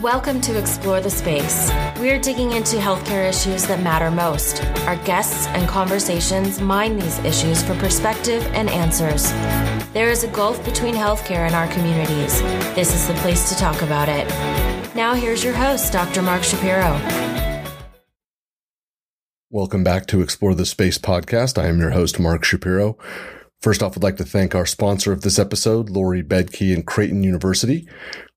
Welcome to Explore the Space. We're digging into healthcare issues that matter most. Our guests and conversations mine these issues for perspective and answers. There is a gulf between healthcare and our communities. This is the place to talk about it. Now, here's your host, Dr. Mark Shapiro. Welcome back to Explore the Space podcast. I am your host, Mark Shapiro. First off, I'd like to thank our sponsor of this episode, Lori Bedke and Creighton University.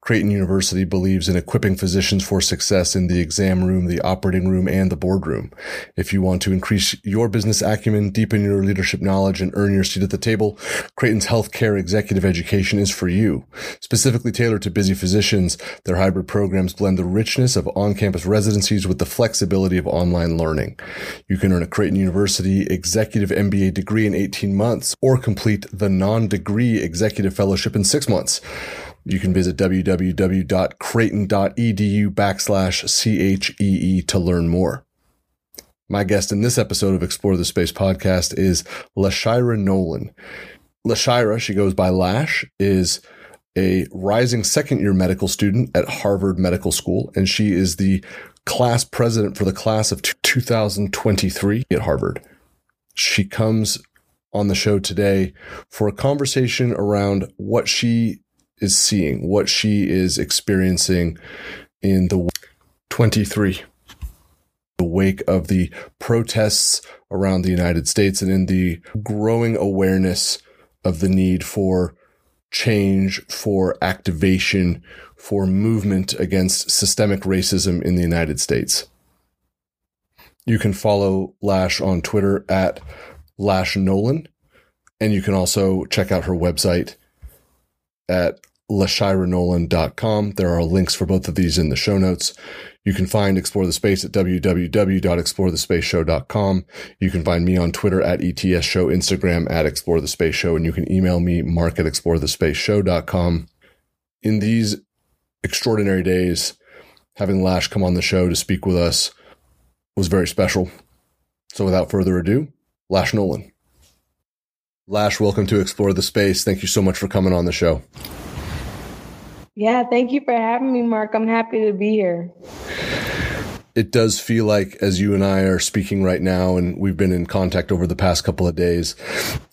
Creighton University believes in equipping physicians for success in the exam room, the operating room, and the boardroom. If you want to increase your business acumen, deepen your leadership knowledge, and earn your seat at the table, Creighton's healthcare executive education is for you. Specifically tailored to busy physicians, their hybrid programs blend the richness of on-campus residencies with the flexibility of online learning. You can earn a Creighton University executive MBA degree in 18 months or complete the non-degree executive fellowship in six months. You can visit www.creighton.edu backslash CHEE to learn more. My guest in this episode of Explore the Space podcast is Lashyra Nolan. Lashyra, she goes by Lash, is a rising second year medical student at Harvard Medical School, and she is the class president for the class of 2023 at Harvard. She comes on the show today for a conversation around what she is seeing, what she is experiencing in the 23 the wake of the protests around the United States and in the growing awareness of the need for change, for activation, for movement against systemic racism in the United States. You can follow Lash on Twitter at Lash Nolan, and you can also check out her website at lashyranolan.com. There are links for both of these in the show notes. You can find Explore the Space at www.explorethespaceshow.com. You can find me on Twitter at ETS Show, Instagram at Explore the Space Show, and you can email me, mark at explorethespaceshow.com. In these extraordinary days, having Lash come on the show to speak with us was very special. So without further ado, Lash Nolan. Lash, welcome to Explore the Space. Thank you so much for coming on the show. Yeah, thank you for having me, Mark. I'm happy to be here. It does feel like, as you and I are speaking right now, and we've been in contact over the past couple of days,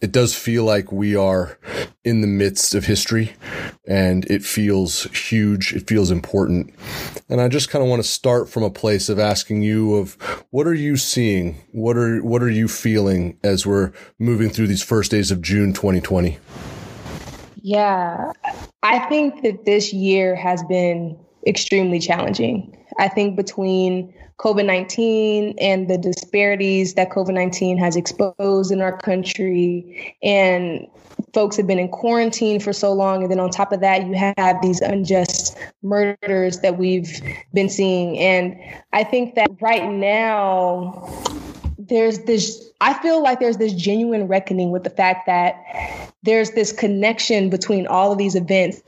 it does feel like we are in the midst of history and it feels huge. It feels important. And I just kind of want to start from a place of asking you of what are you seeing? What are, what are you feeling as we're moving through these first days of June 2020? Yeah, I think that this year has been extremely challenging. I think between COVID 19 and the disparities that COVID 19 has exposed in our country, and folks have been in quarantine for so long. And then on top of that, you have these unjust murders that we've been seeing. And I think that right now, there's this I feel like there's this genuine reckoning with the fact that there's this connection between all of these events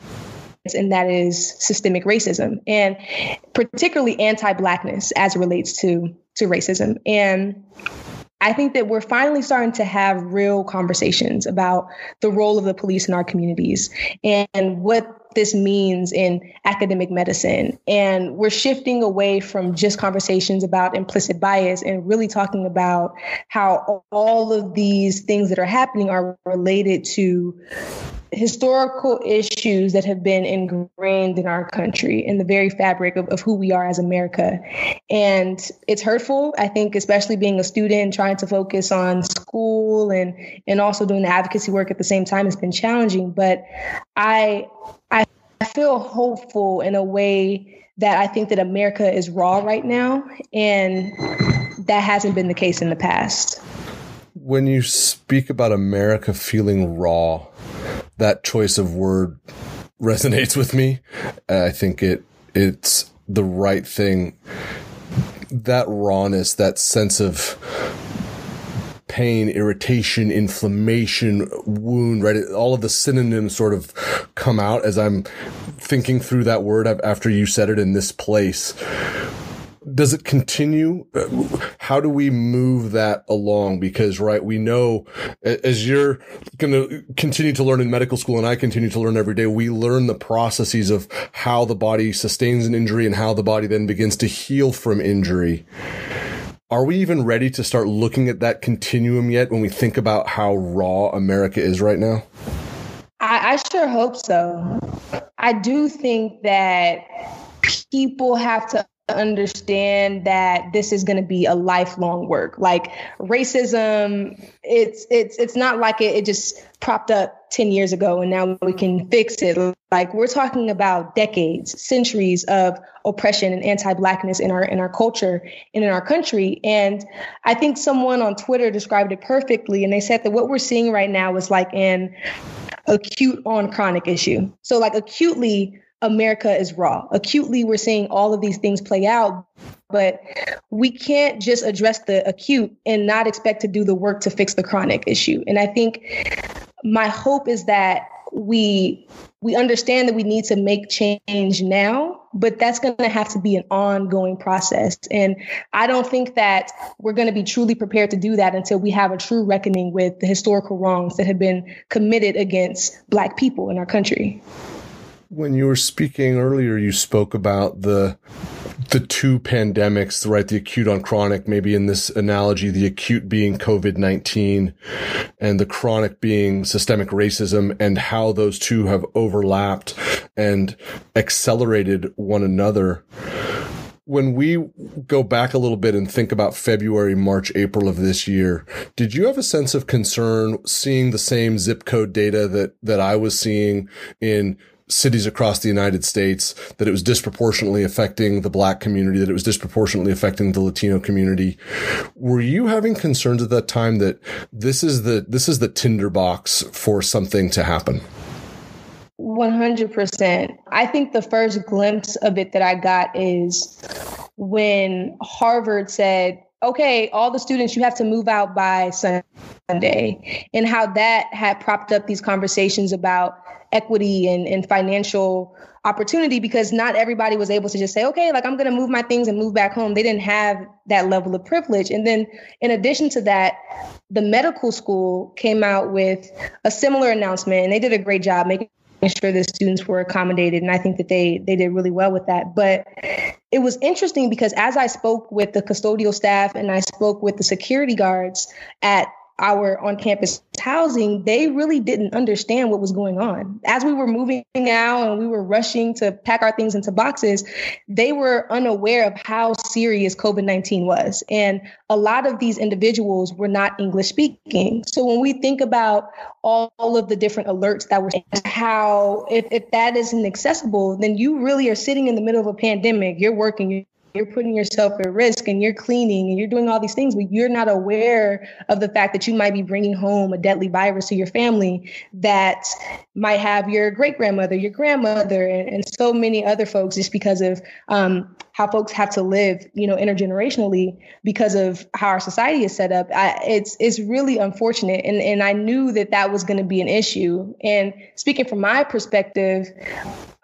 and that is systemic racism and particularly anti-blackness as it relates to to racism. And I think that we're finally starting to have real conversations about the role of the police in our communities and what this means in academic medicine. And we're shifting away from just conversations about implicit bias and really talking about how all of these things that are happening are related to historical issues that have been ingrained in our country in the very fabric of, of who we are as America. And it's hurtful, I think, especially being a student trying to focus on school and and also doing the advocacy work at the same time has been challenging. But I I feel hopeful in a way that I think that America is raw right now and that hasn't been the case in the past. When you speak about America feeling raw, that choice of word resonates with me. I think it it's the right thing. That rawness, that sense of pain, irritation, inflammation, wound, right? All of the synonyms sort of come out as I'm thinking through that word after you said it in this place. Does it continue? Uh, how do we move that along? Because, right, we know as you're going to continue to learn in medical school and I continue to learn every day, we learn the processes of how the body sustains an injury and how the body then begins to heal from injury. Are we even ready to start looking at that continuum yet when we think about how raw America is right now? I, I sure hope so. I do think that people have to understand that this is going to be a lifelong work. Like racism it's it's it's not like it, it just propped up 10 years ago and now we can fix it. Like we're talking about decades centuries of oppression and anti-blackness in our in our culture and in our country. And i think someone on twitter described it perfectly and they said that what we're seeing right now is like an acute on chronic issue. So like acutely America is raw. Acutely, we're seeing all of these things play out, but we can't just address the acute and not expect to do the work to fix the chronic issue. And I think my hope is that we we understand that we need to make change now but that's going to have to be an ongoing process and i don't think that we're going to be truly prepared to do that until we have a true reckoning with the historical wrongs that have been committed against black people in our country when you were speaking earlier, you spoke about the the two pandemics, right? The acute on chronic, maybe in this analogy, the acute being COVID 19 and the chronic being systemic racism and how those two have overlapped and accelerated one another. When we go back a little bit and think about February, March, April of this year, did you have a sense of concern seeing the same zip code data that, that I was seeing in cities across the United States, that it was disproportionately affecting the black community, that it was disproportionately affecting the Latino community. Were you having concerns at that time that this is the, this is the tinderbox for something to happen? 100%. I think the first glimpse of it that I got is when Harvard said, okay, all the students, you have to move out by Sunday, and how that had propped up these conversations about equity and, and financial opportunity because not everybody was able to just say, okay, like I'm going to move my things and move back home. They didn't have that level of privilege. And then, in addition to that, the medical school came out with a similar announcement and they did a great job making sure the students were accommodated and i think that they they did really well with that. But it was interesting because as i spoke with the custodial staff and i spoke with the security guards at our on campus housing, they really didn't understand what was going on. As we were moving out and we were rushing to pack our things into boxes, they were unaware of how serious COVID 19 was. And a lot of these individuals were not English speaking. So when we think about all, of the different alerts that were how if, if that isn't accessible, then you really are sitting in the middle of a pandemic, you're working, you're putting yourself at risk and you're cleaning and you're doing all these things, but you're not aware of the fact that you might be bringing home a deadly virus to your family that might have your great grandmother, your grandmother, and, and, so many other folks just because of um, how folks have to live, you know, intergenerationally because of how our society is set up. I, it's it's really unfortunate, and and I knew that that was going to be an issue. And speaking from my perspective,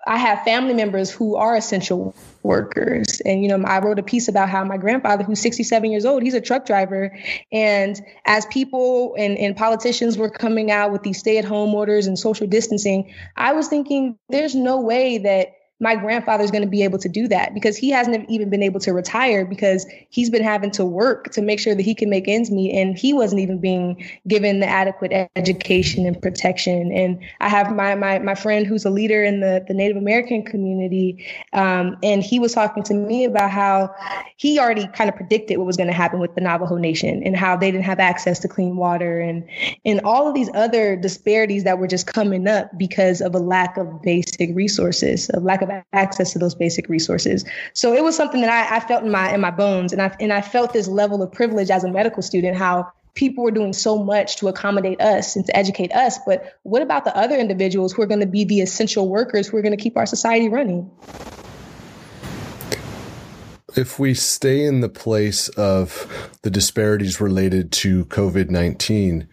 I have family members who are essential workers. And, you know, I wrote a piece about how my grandfather, who's 67 years old, he's a truck driver. And as people and, and politicians were coming out with these stay at home orders and social distancing, I was thinking there's no way that my grandfather's going to be able to do that because he hasn't even been able to retire because he's been having to work to make sure that he can make ends meet and he wasn't even being given the adequate education and protection. And i have my my, my friend who's a leader in the, the native american community um, and he was talking to me about how he already kind of predicted what was going to happen with the navajo nation and how they didn't have access to clean water and and all of these other disparities that were just coming up because of a lack of basic resources a lack of have access to those basic resources. So it was something that I, I felt in my in my bones, and I and I felt this level of privilege as a medical student. How people were doing so much to accommodate us and to educate us, but what about the other individuals who are going to be the essential workers who are going to keep our society running? If we stay in the place of the disparities related to COVID 19,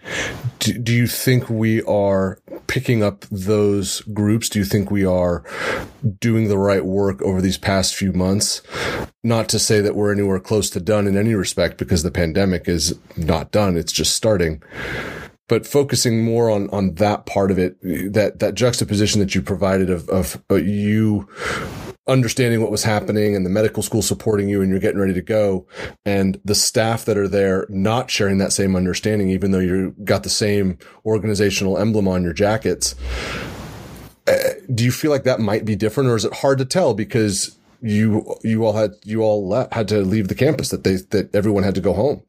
do, do, you think we are picking up those groups? Do you think we are doing the right work over these past few months? not to say that we're anywhere close to done in any respect because the pandemic is not done. It's just starting. But focusing more on, on that part of it, that, that juxtaposition that you provided of, of uh, you understanding what was happening and the medical school supporting you and you're getting ready to go and the staff that are there not sharing that same understanding, even though you got the same organizational emblem on your jackets. Uh, do you feel like that might be different or is it hard to tell because you you all had you all had to leave the campus that they that everyone had to go home.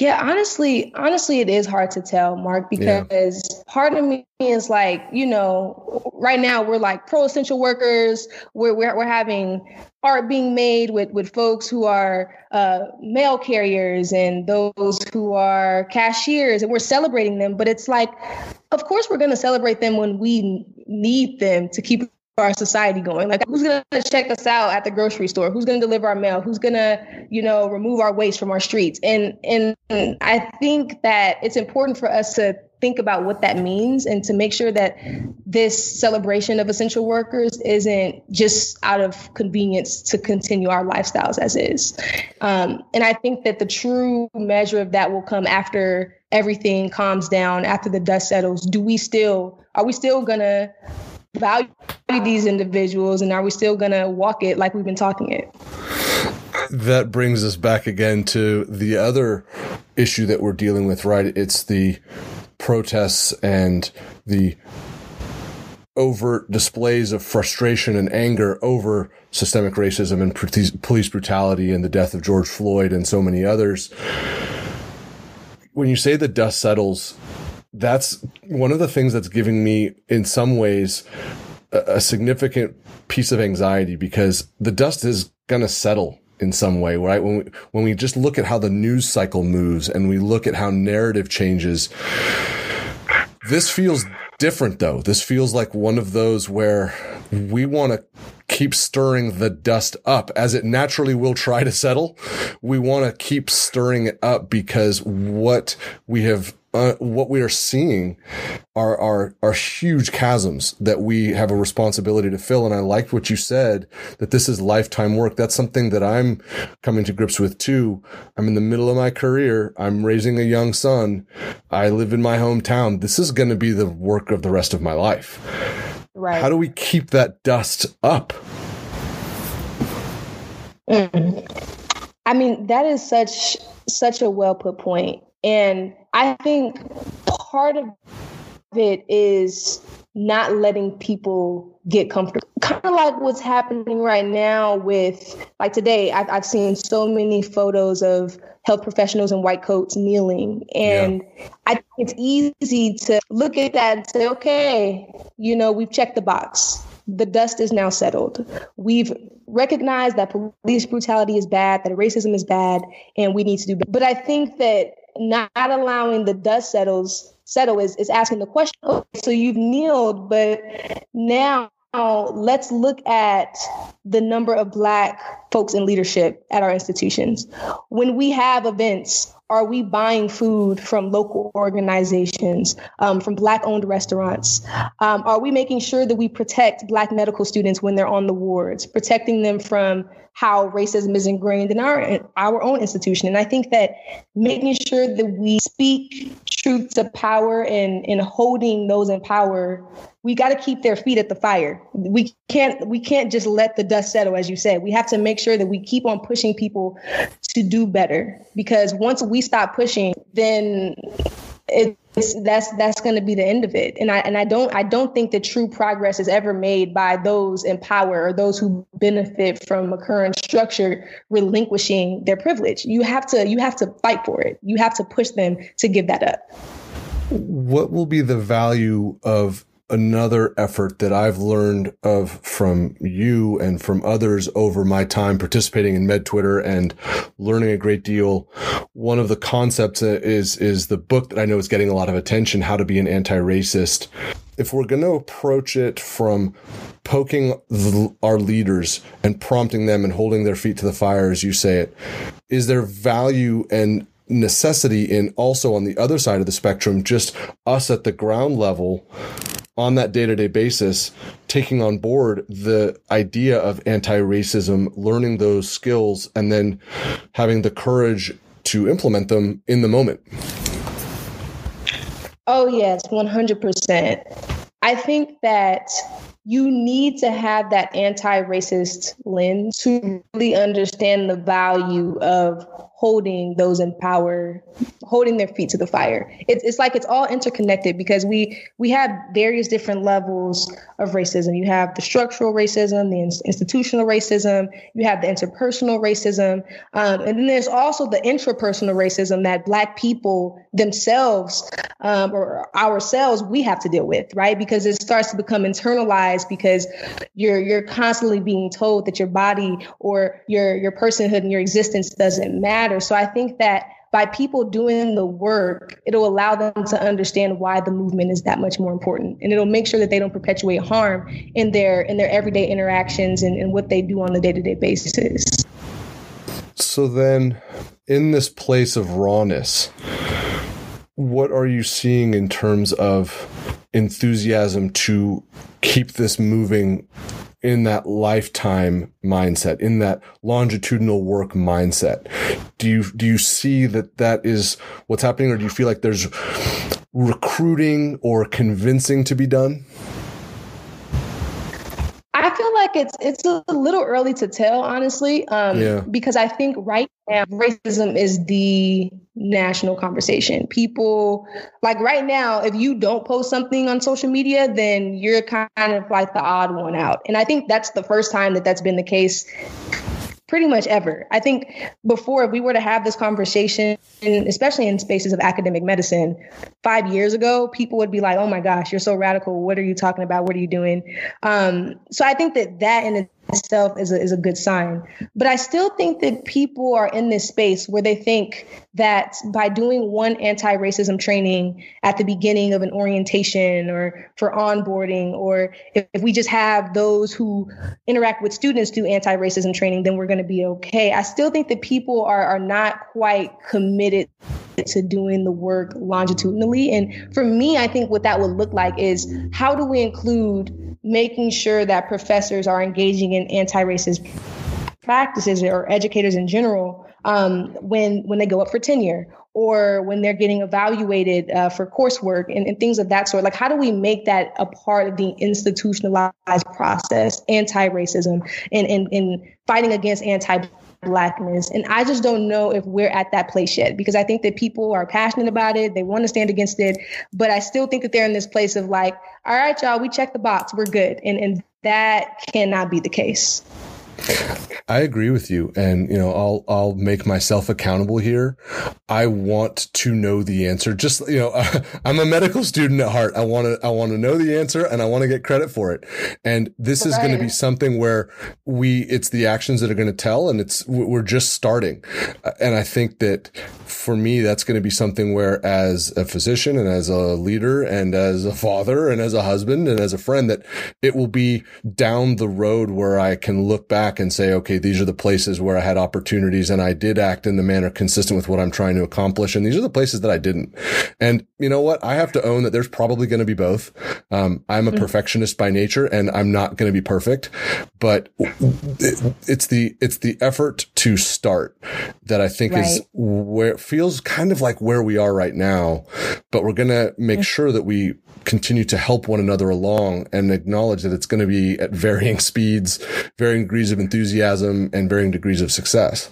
Yeah, honestly, honestly, it is hard to tell, Mark, because yeah. part of me is like, you know, right now we're like pro essential workers. We're we're, we're having art being made with with folks who are uh, mail carriers and those who are cashiers, and we're celebrating them. But it's like, of course, we're going to celebrate them when we need them to keep our society going? Like, who's going to check us out at the grocery store? Who's going to deliver our mail? Who's going to, you know, remove our waste from our streets? And and I think that it's important for us to think about what that means and to make sure that this celebration of essential workers isn't just out of convenience to continue our lifestyles as is. Um, and I think that the true measure of that will come after everything calms down, after the dust settles. Do we still, are we still going to value these individuals and are we still going to walk it like we've been talking it? That brings us back again to the other issue that we're dealing with, right? It's the protests and the overt displays of frustration and anger over systemic racism and police brutality and the death of George Floyd and so many others. When you say the dust settles, that's one of the things that's giving me, in some ways, a, a significant piece of anxiety because the dust is going to settle in some way, right? When we, when we just look at how the news cycle moves and we look at how narrative changes, this feels different though. This feels like one of those where we want to keep stirring the dust up as it naturally will try to settle. We want to keep stirring it up because what we have uh, what we are seeing are, are, are huge chasms that we have a responsibility to fill. And I liked what you said that this is lifetime work. That's something that I'm coming to grips with too. I'm in the middle of my career. I'm raising a young son. I live in my hometown. This is going to be the work of the rest of my life. Right. How do we keep that dust up? Mm. I mean, that is such such a well put point. And I think part of it is not letting people get comfortable. Kind of like what's happening right now with, like today, I've, I've seen so many photos of health professionals in white coats kneeling. And yeah. I think it's easy to look at that and say, okay, you know, we've checked the box. The dust is now settled. We've recognized that police brutality is bad, that racism is bad, and we need to do better. But I think that not allowing the dust settles settle is, is asking the question okay, so you've kneeled but now let's look at the number of black folks in leadership at our institutions when we have events are we buying food from local organizations, um, from Black owned restaurants? Um, are we making sure that we protect Black medical students when they're on the wards, protecting them from how racism is ingrained in our our own institution. And I think that making sure that we speak truth to power and in holding those in power, we got to keep their feet at the fire. We can't we can't just let the dust settle, as you said. We have to make sure that we keep on pushing people to do better. Because once we stop pushing, then it's that's that's going to be the end of it. And i and i don't i don't think that true progress is ever made by those in power or those who benefit from a current structure relinquishing their privilege. You have to you have to fight for it. You have to push them to give that up. What will be the value of another effort that I've learned of from you and from others over my time participating in Med Twitter and learning a great deal. One of the concepts is, is the book that I know is getting a lot of attention, How to Be an Anti-Racist. If we're going to approach it from poking the, our leaders and prompting them and holding their feet to the fire, as you say it, is there value and necessity in also on the other side of the spectrum, just us at the ground level on that day to day basis, taking on board the idea of anti racism, learning those skills, and then having the courage to implement them in the moment. Oh, yes, 100%. I think that you need to have that anti racist lens to really understand the value of holding those in power, holding their feet to the fire. It's, it's like it's all interconnected because we we have various different levels of racism. You have the structural racism, the institutional racism, you have the interpersonal racism, um, and then there's also the intrapersonal racism that Black people themselves um, or ourselves we have to deal with, right? Because it starts to become internalized because you're you're constantly being told that your body or your your personhood and your existence doesn't matter matter. So I think that by people doing the work, it'll allow them to understand why the movement is that much more important. And it'll make sure that they don't perpetuate harm in their in their everyday interactions and, and what they do on a day-to-day basis. So then in this place of rawness, what are you seeing in terms of enthusiasm to keep this moving in that lifetime mindset, in that longitudinal work mindset? Do you, do you see that that is what's happening or do you feel like there's recruiting or convincing to be done? Like it's it's a little early to tell, honestly, um, yeah. because I think right now racism is the national conversation. People like right now, if you don't post something on social media, then you're kind of like the odd one out, and I think that's the first time that that's been the case pretty much ever. I think before if we were to have this conversation, especially in spaces of academic medicine, five years ago, people would be like, "Oh my gosh, you're so radical. What are you talking about? What are you doing?" Um, so I think that that in itself is a, is a good sign. But I still think that people are in this space where they think that by doing one anti racism training at the beginning of an orientation or for onboarding, or if, if we just have those who interact with students do anti racism training, then we're going to be okay. I still think that people are, are not quite committed to doing the work longitudinally. And for me, I think what that would look like is how do we include making sure that professors are engaging in anti-racist practices or educators in general um, when when they go up for tenure or when they're getting evaluated uh, for coursework and, and, things of that sort. Like how do we make that a part of the institutionalized process anti-racism and, and, and fighting against anti blackness. And I just don't know if we're at that place yet because I think that people are passionate about it. They want to stand against it. But I still think that they're in this place of like, all right, y'all, we checked the box. We're good. And, and that cannot be the case. I agree with you. And, you know, I'll, I'll make myself accountable here. I want to know the answer. Just, you know, I'm a medical student at heart. I want to, I want to know the answer and I want to get credit for it. And this right. is going to be something where we, it's the actions that are going to tell and it's, we're just starting. Uh, and I think that for me, that's going to be something where as a physician and as a leader and as a father and as a husband and as a friend that it will be down the road where I can look back back and say, okay, these are the places where I had opportunities and I did act in the manner consistent with what I'm trying to accomplish. And these are the places that I didn't. And you know what? I have to own that there's probably going to be both. Um, I'm a mm-hmm. perfectionist by nature and I'm not going to be perfect, but it, it's the, it's the effort to start that I think right. is where it feels kind of like where we are right now, but we're going to make mm-hmm. sure that we continue to help one another along and acknowledge that it's going to be at varying speeds, varying degrees of enthusiasm, and varying degrees of success.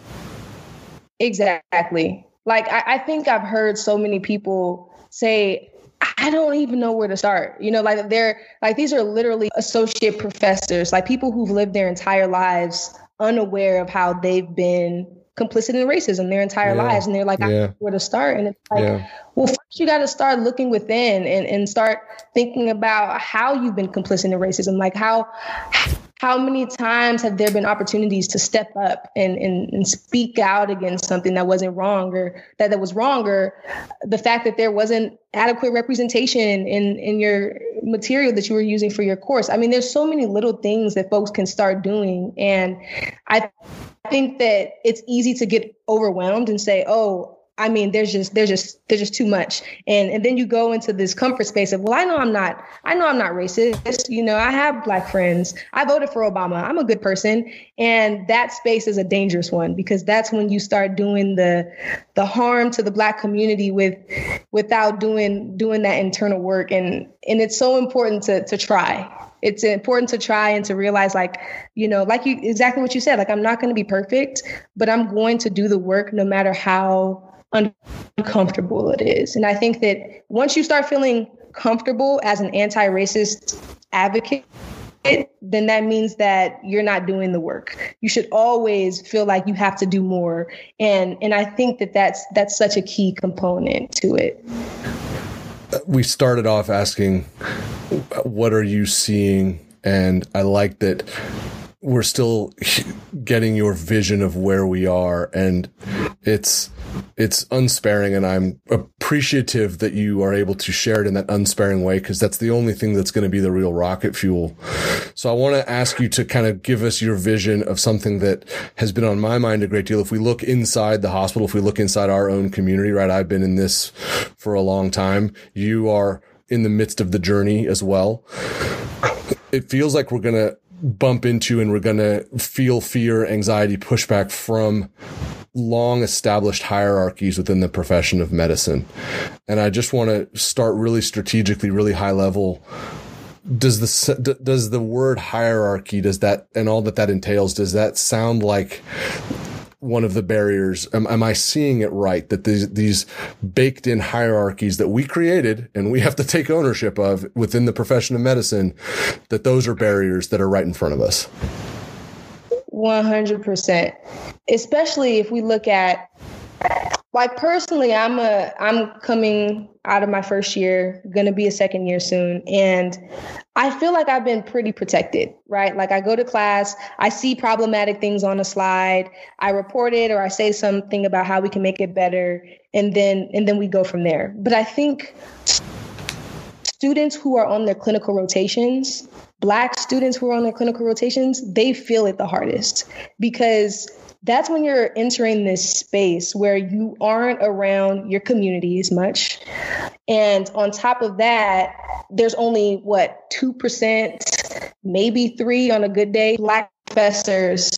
Exactly. Like, I, I think I've heard so many people say, I don't even know where to start. You know, like they're like these are literally associate professors, like people who've lived their entire lives unaware of how they've been complicit in racism their entire yeah. lives. And they're like, I don't know where to start. And it's like, yeah. well, first you got to start looking within and, and start thinking about how you've been complicit in racism. Like how, how many times have there been opportunities to step up and, and, and speak out against something that wasn't wrong or that, that was wrong or the fact that there wasn't adequate representation in, in your material that you were using for your course. I mean, there's so many little things that folks can start doing. And I think that it's easy to get overwhelmed and say, oh, I mean, there's just there's just there's just too much. And and then you go into this comfort space of, well, I know I'm not I know I'm not racist. You know, I have black friends. I voted for Obama. I'm a good person. And that space is a dangerous one because that's when you start doing the the harm to the black community with without doing doing that internal work. And and it's so important to to try it's important to try and to realize like you know like you exactly what you said like i'm not going to be perfect but i'm going to do the work no matter how uncomfortable it is. And I think that once you start feeling comfortable as an anti racist advocate, then that means that you're not doing the work. You should always feel like you have to do more, and and I think that that's that's such a key component to it. We started off asking, "What are you seeing?" And I like that we're still getting your vision of where we are, and it's it's unsparing and I'm appreciative that you are able to share it in that unsparing way because that's the only thing that's going to be the real rocket fuel. So I want to ask you to kind of give us your vision of something that has been on my mind a great deal. If we look inside the hospital, if we look inside our own community, right? I've been in this for a long time. You are in the midst of the journey as well. It feels like we're going to bump into and we're going to feel fear, anxiety, pushback from long established hierarchies within the profession of medicine. And I just want to start really strategically, really high level. Does the does the word hierarchy does that and all that that entails does that sound like one of the barriers am, am I seeing it right that these these baked in hierarchies that we created and we have to take ownership of within the profession of medicine that those are barriers that are right in front of us 100%. Especially if we look at like personally I'm a I'm coming out of my first year, to be a second year soon and I feel like I've been pretty protected, right? Like I go to class, I see problematic things on a slide, I report it or I say something about how we can make it better and then and then we go from there. But I think students who are on their clinical rotations Black students who are on their clinical rotations, they feel it the hardest because that's when you're entering this space where you aren't around your community as much. And on top of that, there's only what, 2%, maybe three on a good day, Black professors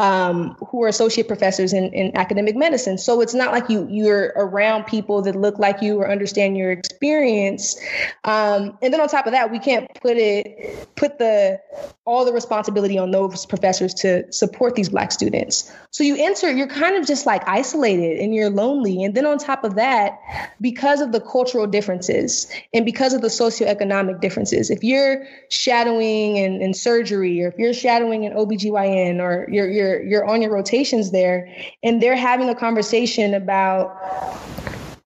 um, who are associate professors in, in academic medicine. So it's not like you you're around people that look like you or understand your experience. Um, and then on top of that, we can't put it put the all the responsibility on those professors to support these black students. So you enter, you're kind of just like isolated and you're lonely. And then on top of that, because of the cultural differences and because of the socioeconomic differences, if you're shadowing in, in surgery or if you're shadowing in OBGYN or you're you're you're you're on your rotations there and they're having a conversation about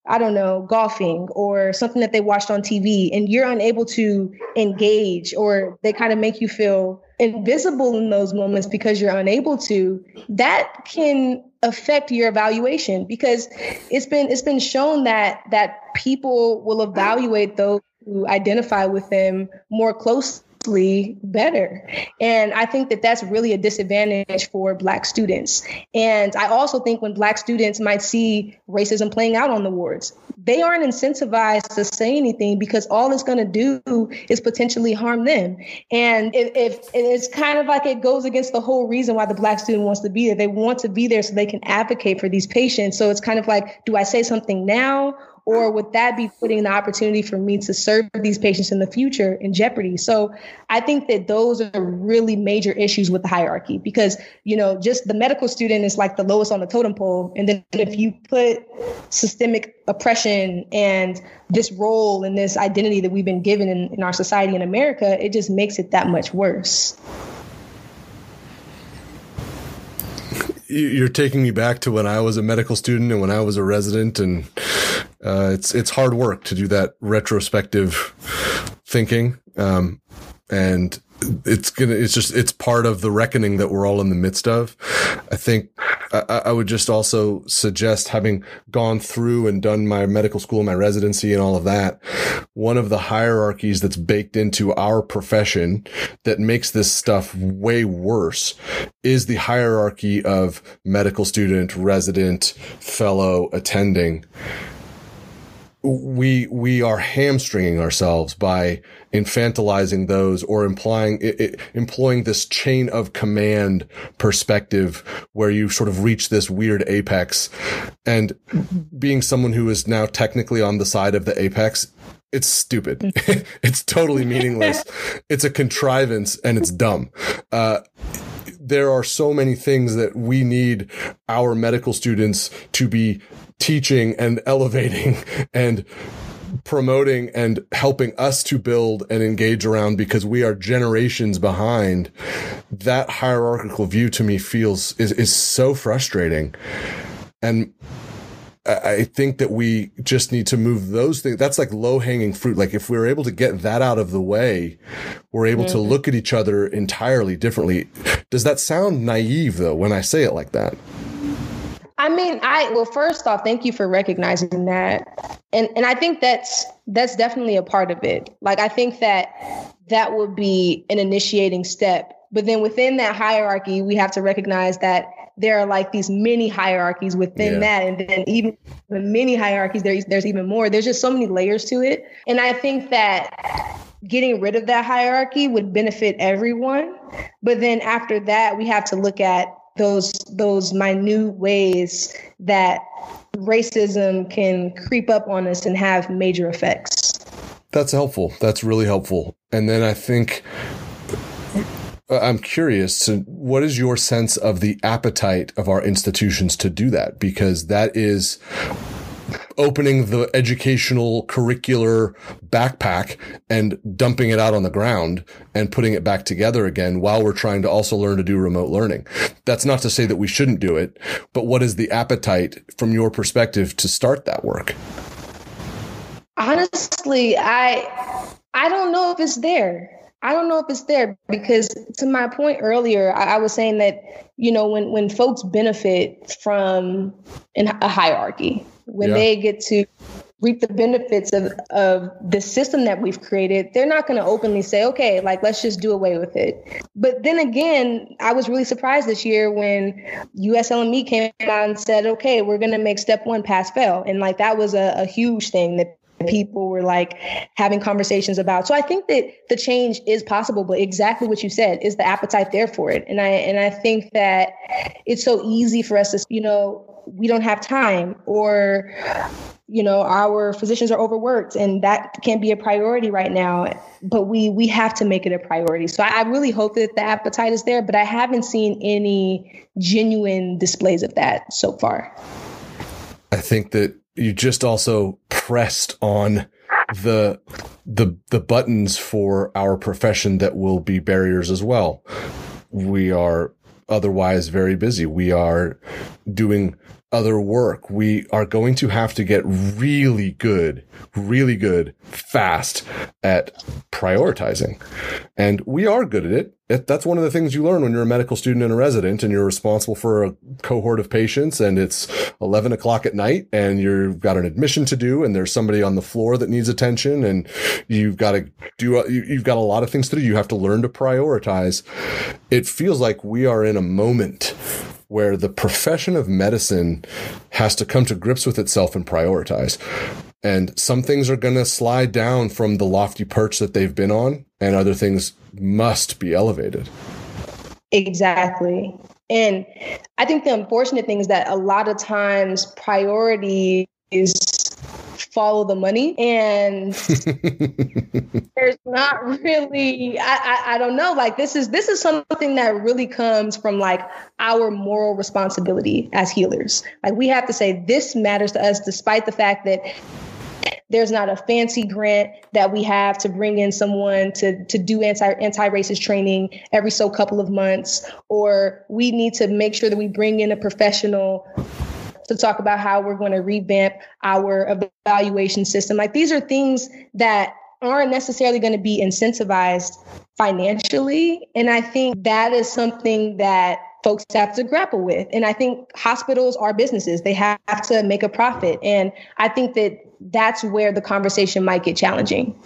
I don't know, golfing or something that they watched on TV, and you're unable to engage, or they kind of make you feel invisible in those moments because you're unable to, that can affect your evaluation because it's been it's been shown that that people will evaluate those who identify with them more closely better. And I think that that's really a disadvantage for Black students. And I also think when Black students might see racism playing out on the wards, they aren't incentivized to say anything because all it's going to do is potentially harm them. And if, if it's kind of like it goes against the whole reason why the Black student wants to be there, they want to be there so they can advocate for these patients. So it's kind of like, do I say something now? Or would that be putting the opportunity for me to serve these patients in the future in jeopardy? So I think that those are really major issues with the hierarchy because, you know, just the medical student is like the lowest on the totem pole. And then if you put systemic oppression and this role and this identity that we've been given in, in our society in America, it just makes it that much worse. you're taking me back to when I was a medical student and when I was a resident, and uh, it's it's hard work to do that retrospective thinking, um, and it's gonna it's just it's part of the reckoning that we're all in the midst of. I think I, I, would just also suggest having gone through and done my medical school, my residency and all of that. One of the hierarchies that's baked into our profession that makes this stuff way worse is the hierarchy of medical student, resident, fellow, attending we we are hamstringing ourselves by infantilizing those or implying it, it, employing this chain of command perspective where you sort of reach this weird apex. And being someone who is now technically on the side of the apex it's stupid. It's totally meaningless. It's a contrivance and it's dumb. Uh, there are so many things that we need our medical students to be teaching and elevating and promoting and helping us to build and engage around because we are generations behind. That hierarchical view to me feels is, is so frustrating. And I think that we just need to move those things. That's like low hanging fruit. Like if we're able to get that out of the way, we're able mm-hmm. to look at each other entirely differently. Does that sound naive though when I say it like that? I mean, I well, first off, thank you for recognizing that, and and I think that's that's definitely a part of it. Like, I think that that would be an initiating step, but then within that hierarchy, we have to recognize that there are like these mini hierarchies within yeah. that, and then even the mini hierarchies, there's there's even more. There's just so many layers to it, and I think that getting rid of that hierarchy would benefit everyone. But then after that, we have to look at those those minute ways that racism can creep up on us and have major effects. That's helpful. That's really helpful. And then I think Uh, I'm curious to what is your sense of the appetite of our institutions to do that? Because that is opening the educational curricular backpack and dumping it out on the ground and putting it back together again while we're trying to also learn to do remote learning. That's not to say that we shouldn't do it, but what is the appetite from your perspective to start that work? Honestly, I I don't know if it's there. I don't know if it's there because to my point earlier, I, I, was saying that, you know, when, when folks benefit from an, a hierarchy, when yeah. they get to reap the benefits of, of the system that we've created, they're not going to openly say, okay, like, let's just do away with it. But then again, I was really surprised this year when USMLE came out and said, okay, we're going to make step one pass fail. And like, that was a, a huge thing that people were like having conversations about. So I think that the change is possible, but exactly what you said is the appetite there for it. And I and I think that it's so easy for us to, you know, we don't have time or you know our physicians are overworked and that can't be a priority right now but we we have to make it a priority so I, I really hope that the appetite is there but i haven't seen any genuine displays of that so far i think that you just also pressed on the the the buttons for our profession that will be barriers as well. We are otherwise very busy. We are doing other work. We are going to have to get really good, really good, fast at prioritizing. And we are good at it. That's one of the things you learn when you're a medical student and a resident and you're responsible for a cohort of patients and it's 11 o'clock at night and you've got an admission to do and there's somebody on the floor that needs attention and you've got to do, you've got a lot of things to do. You have to learn to prioritize. It feels like we are in a moment where the profession of medicine has to come to grips with itself and prioritize. And some things are going to slide down from the lofty perch that they've been on, and other things must be elevated. Exactly. And I think the unfortunate thing is that a lot of times priority is follow the money. And there's not really I, I, I don't know. Like this is this is something that really comes from like our moral responsibility as healers. Like we have to say this matters to us despite the fact that there's not a fancy grant that we have to bring in someone to, to do anti anti-racist training every so couple of months, or we need to make sure that we bring in a professional to talk about how we're going to revamp our evaluation system. Like these are things that aren't necessarily going to be incentivized financially. And I think that is something that folks have to grapple with. And I think hospitals are businesses, they have to make a profit. And I think that that's where the conversation might get challenging.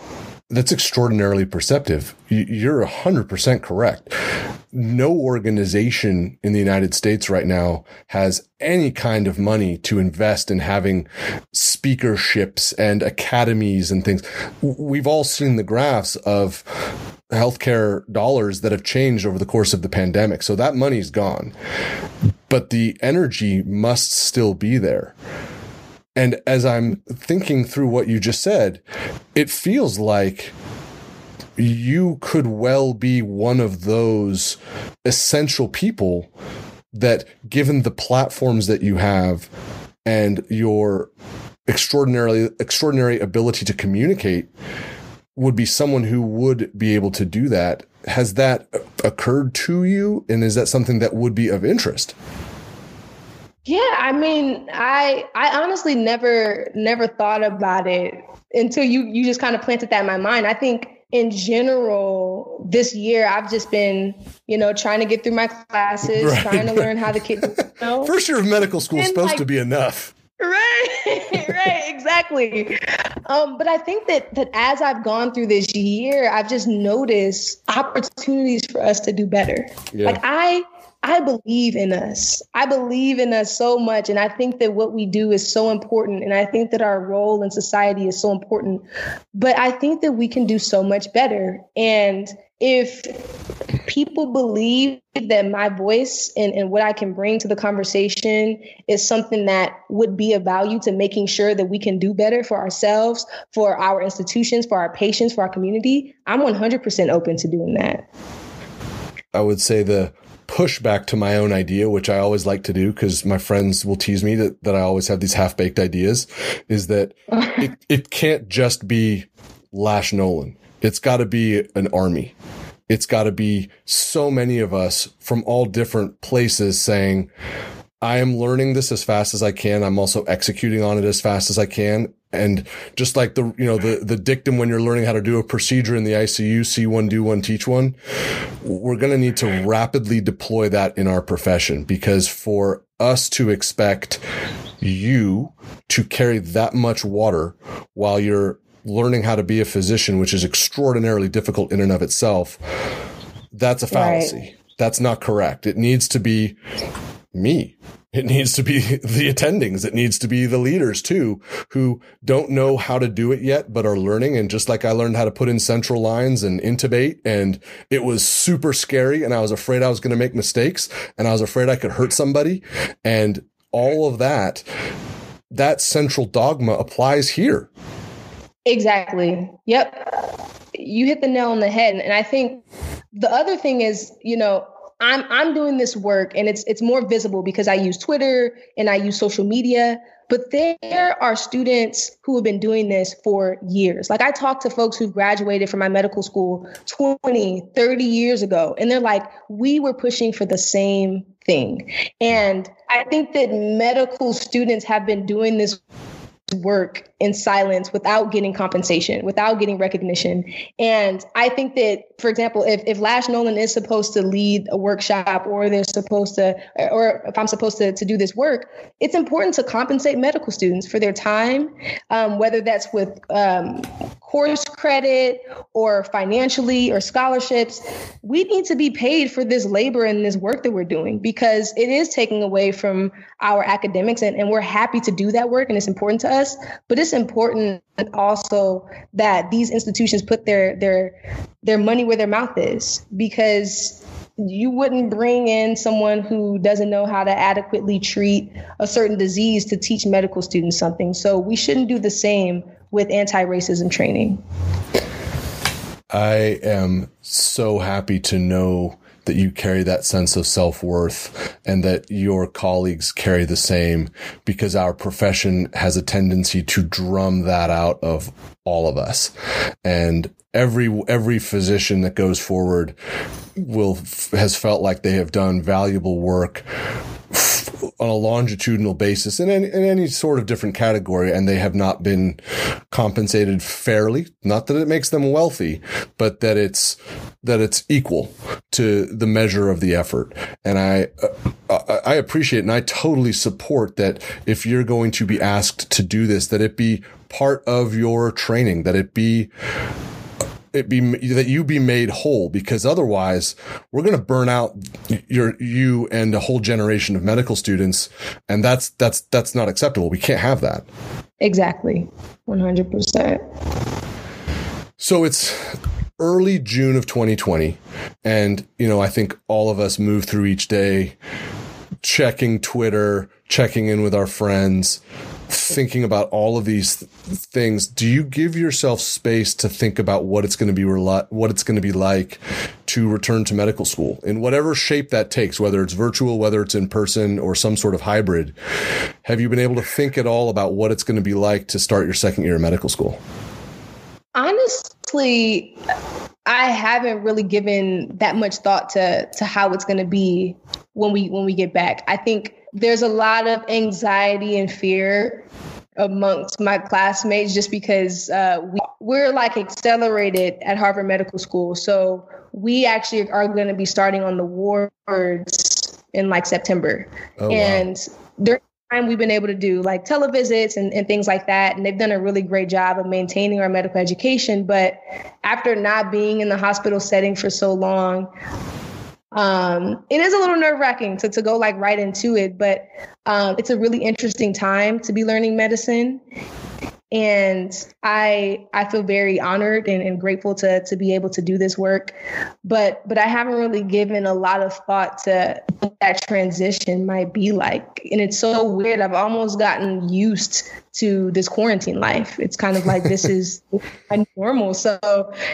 That's extraordinarily perceptive. You're 100% correct. No organization in the United States right now has any kind of money to invest in having speakerships and academies and things. We've all seen the graphs of healthcare dollars that have changed over the course of the pandemic. So that money's gone, but the energy must still be there. And as I'm thinking through what you just said, it feels like you could well be one of those essential people that, given the platforms that you have and your extraordinarily extraordinary ability to communicate, would be someone who would be able to do that. Has that occurred to you? And is that something that would be of interest? Yeah, I mean, I I honestly never never thought about it until you you just kind of planted that in my mind. I think in general this year I've just been, you know, trying to get through my classes, right. trying to learn how the kids you know? First year of medical school is supposed like, to be enough. Right, right, exactly. Um, but I think that that as I've gone through this year, I've just noticed opportunities for us to do better. Yeah. Like I I believe in us. I believe in us so much. And I think that what we do is so important. And I think that our role in society is so important. But I think that we can do so much better. And if people believe that my voice and, and what I can bring to the conversation is something that would be of value to making sure that we can do better for ourselves, for our institutions, for our patients, for our community, I'm 100% open to doing that. I would say the pushback to my own idea, which I always like to do because my friends will tease me that, that I always have these half baked ideas is that it, it can't just be Lashyra Nolan. It's got to be an army. It's got to be so many of us from all different places saying, I am learning this as fast as I can. I'm also executing on it as fast as I can. And just like the, you know, the, the dictum when you're learning how to do a procedure in the ICU, see one, do one, teach one, we're going to need to rapidly deploy that in our profession because for us to expect you to carry that much water while you're learning how to be a physician, which is extraordinarily difficult in and of itself, that's a fallacy. Right. That's not correct. It needs to be me. It needs to be the attendings. It needs to be the leaders too, who don't know how to do it yet, but are learning. And just like I learned how to put in central lines and intubate and it was super scary and I was afraid I was going to make mistakes and I was afraid I could hurt somebody and all of that, that central dogma applies here. Exactly. Yep. You hit the nail on the head. And I think the other thing is, you know, I'm I'm doing this work and it's it's more visible because I use Twitter and I use social media, but there are students who have been doing this for years. Like I talked to folks who graduated from my medical school 20, 30 years ago and they're like, "We were pushing for the same thing." And I think that medical students have been doing this work in silence without getting compensation, without getting recognition. And I think that, for example, if, if Lashyra Nolan is supposed to lead a workshop or they're supposed to, or if I'm supposed to, to do this work, it's important to compensate medical students for their time, um, whether that's with um, course credit or financially or scholarships. We need to be paid for this labor and this work that we're doing because it is taking away from our academics and, and we're happy to do that work and it's important to us. But it's important also that these institutions put their their their money where their mouth is because you wouldn't bring in someone who doesn't know how to adequately treat a certain disease to teach medical students something. So we shouldn't do the same with anti racism training. I am so happy to know that you carry that sense of self worth and that your colleagues carry the same because our profession has a tendency to drum that out of all of us. And every, every physician that goes forward will, has felt like they have done valuable work on a longitudinal basis in any, in any sort of different category and they have not been compensated fairly. Not that it makes them wealthy, but that it's that it's equal to the measure of the effort. And I, uh, I appreciate and I totally support that if you're going to be asked to do this, that it be part of your training, that it be it be that you be made whole because otherwise we're going to burn out your you and a whole generation of medical students and that's that's that's not acceptable. We can't have that. Exactly. 100% so it's early June of 2020 and you know I think all of us move through each day checking Twitter checking in with our friends thinking about all of these th- things, do you give yourself space to think about what it's going to be what it's going to be like to return to medical school in whatever shape that takes, whether it's virtual, whether it's in person, or some sort of hybrid? Have you been able to think at all about what it's going to be like to start your second year of medical school? Honestly, I haven't really given that much thought to to how it's going to be when we when we get back. I think there's a lot of anxiety and fear amongst my classmates just because uh, we, we're like accelerated at Harvard Medical School. So we actually are going to be starting on the wards in like September. Oh, and wow. during time we've been able to do like televisits and, and things like that. And they've done a really great job of maintaining our medical education. But after not being in the hospital setting for so long, um, it is a little nerve wracking to, to go like right into it, but um, it's a really interesting time to be learning medicine and i i feel very honored and, and, grateful to to be able to do this work. But but i haven't really given a lot of thought to what that transition might be like. And it's so weird. I've almost gotten used to this quarantine life. It's kind of like this is normal. So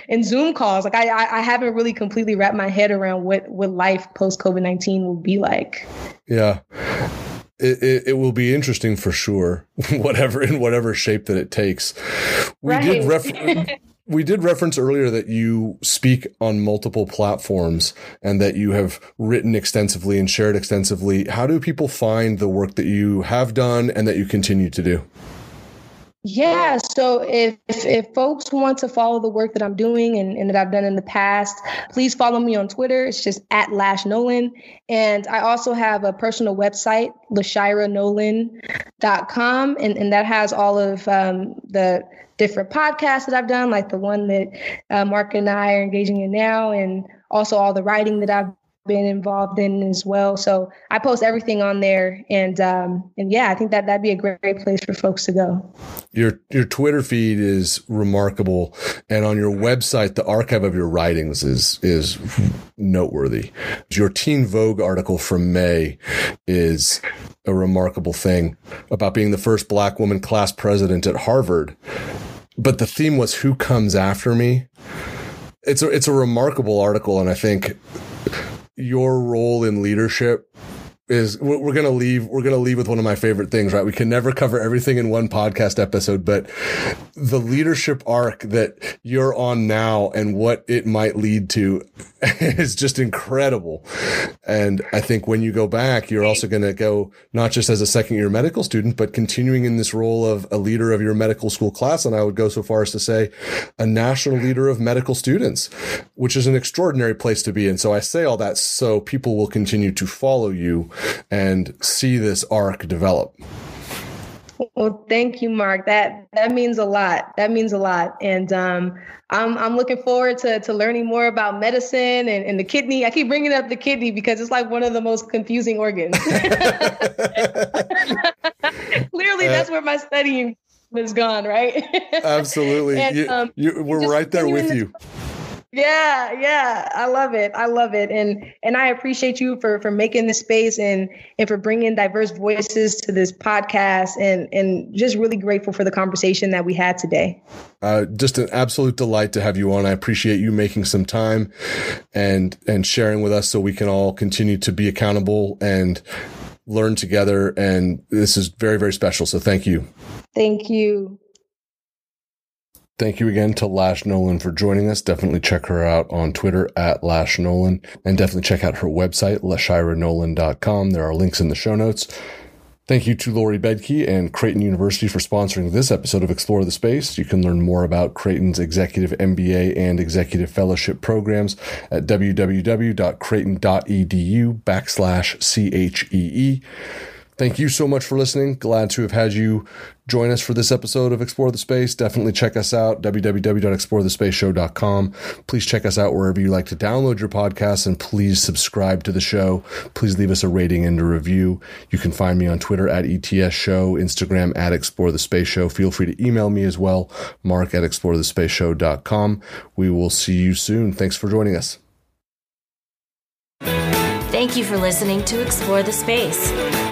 in zoom calls like i i haven't really completely wrapped my head around what what life post covid-19 will be like. Yeah it, it, it, will be interesting for sure, whatever in whatever shape that it takes. We right. did refer- we did reference earlier that you speak on multiple platforms and that you have written extensively and shared extensively. How do people find the work that you have done and that you continue to do? Yeah, so if if folks want to follow the work that I'm doing and, and that I've done in the past, please follow me on Twitter. It's just at Lashyra Nolan. And I also have a personal website, LashyraNolan.com, and, and that has all of um, the different podcasts that I've done, like the one that uh, Mark and I are engaging in now, and also all the writing that I've been involved in as well. So I post everything on there, and um, and yeah, I think that that'd be a great, great place for folks to go. Your your Twitter feed is remarkable, and on your website, the archive of your writings is is noteworthy. Your Teen Vogue article from May is a remarkable thing about being the first Black woman class president at Harvard. But the theme was who comes after me. It's a it's a remarkable article, and I think your role in leadership is we're going to leave we're going to leave with one of my favorite things right? We can never cover everything in one podcast episode but the leadership arc that you're on now and what it might lead to is just incredible. And i think when you go back you're also going to go not just as a second year medical student but continuing in this role of a leader of your medical school class. And i would go so far as to say a national leader of medical students which is an extraordinary place to be and so i say all that so people will continue to follow you and see this arc develop. Well, thank you, Mark. That that means a lot. That means a lot, and um, I'm I'm looking forward to to learning more about medicine and, and the kidney. I keep bringing up the kidney because it's like one of the most confusing organs. Clearly, that's where my studying has gone. Right? Absolutely. and, you, um, you, we're right there with you. Yeah, yeah, I love it. I love it, and and I appreciate you for for making the space and and for bringing diverse voices to this podcast, and and just really grateful for the conversation that we had today. Uh, just an absolute delight to have you on. I appreciate you making some time and and sharing with us, so we can all continue to be accountable and learn together. And this is very very special. So thank you. Thank you. Thank you again to Lashyra Nolan for joining us. Definitely check her out on Twitter at Lashyra Nolan and definitely check out her website, lashyranolan.com. There are links in the show notes. Thank you to Lori Bedke and Creighton University for sponsoring this episode of Explore the Space. You can learn more about Creighton's Executive MBA and Executive Fellowship programs at www.creighton.edu backslash CHEE. Thank you so much for listening. Glad to have had you join us for this episode of Explore the Space. Definitely check us out, www.explorethespaceshow.com. Please check us out wherever you like to download your podcasts and please subscribe to the show. Please leave us a rating and a review. You can find me on Twitter at ETS Show, Instagram at Explore the Space Show. Feel free to email me as well, mark at explorethespaceshow.com. We will see you soon. Thanks for joining us. Thank you for listening to Explore the Space.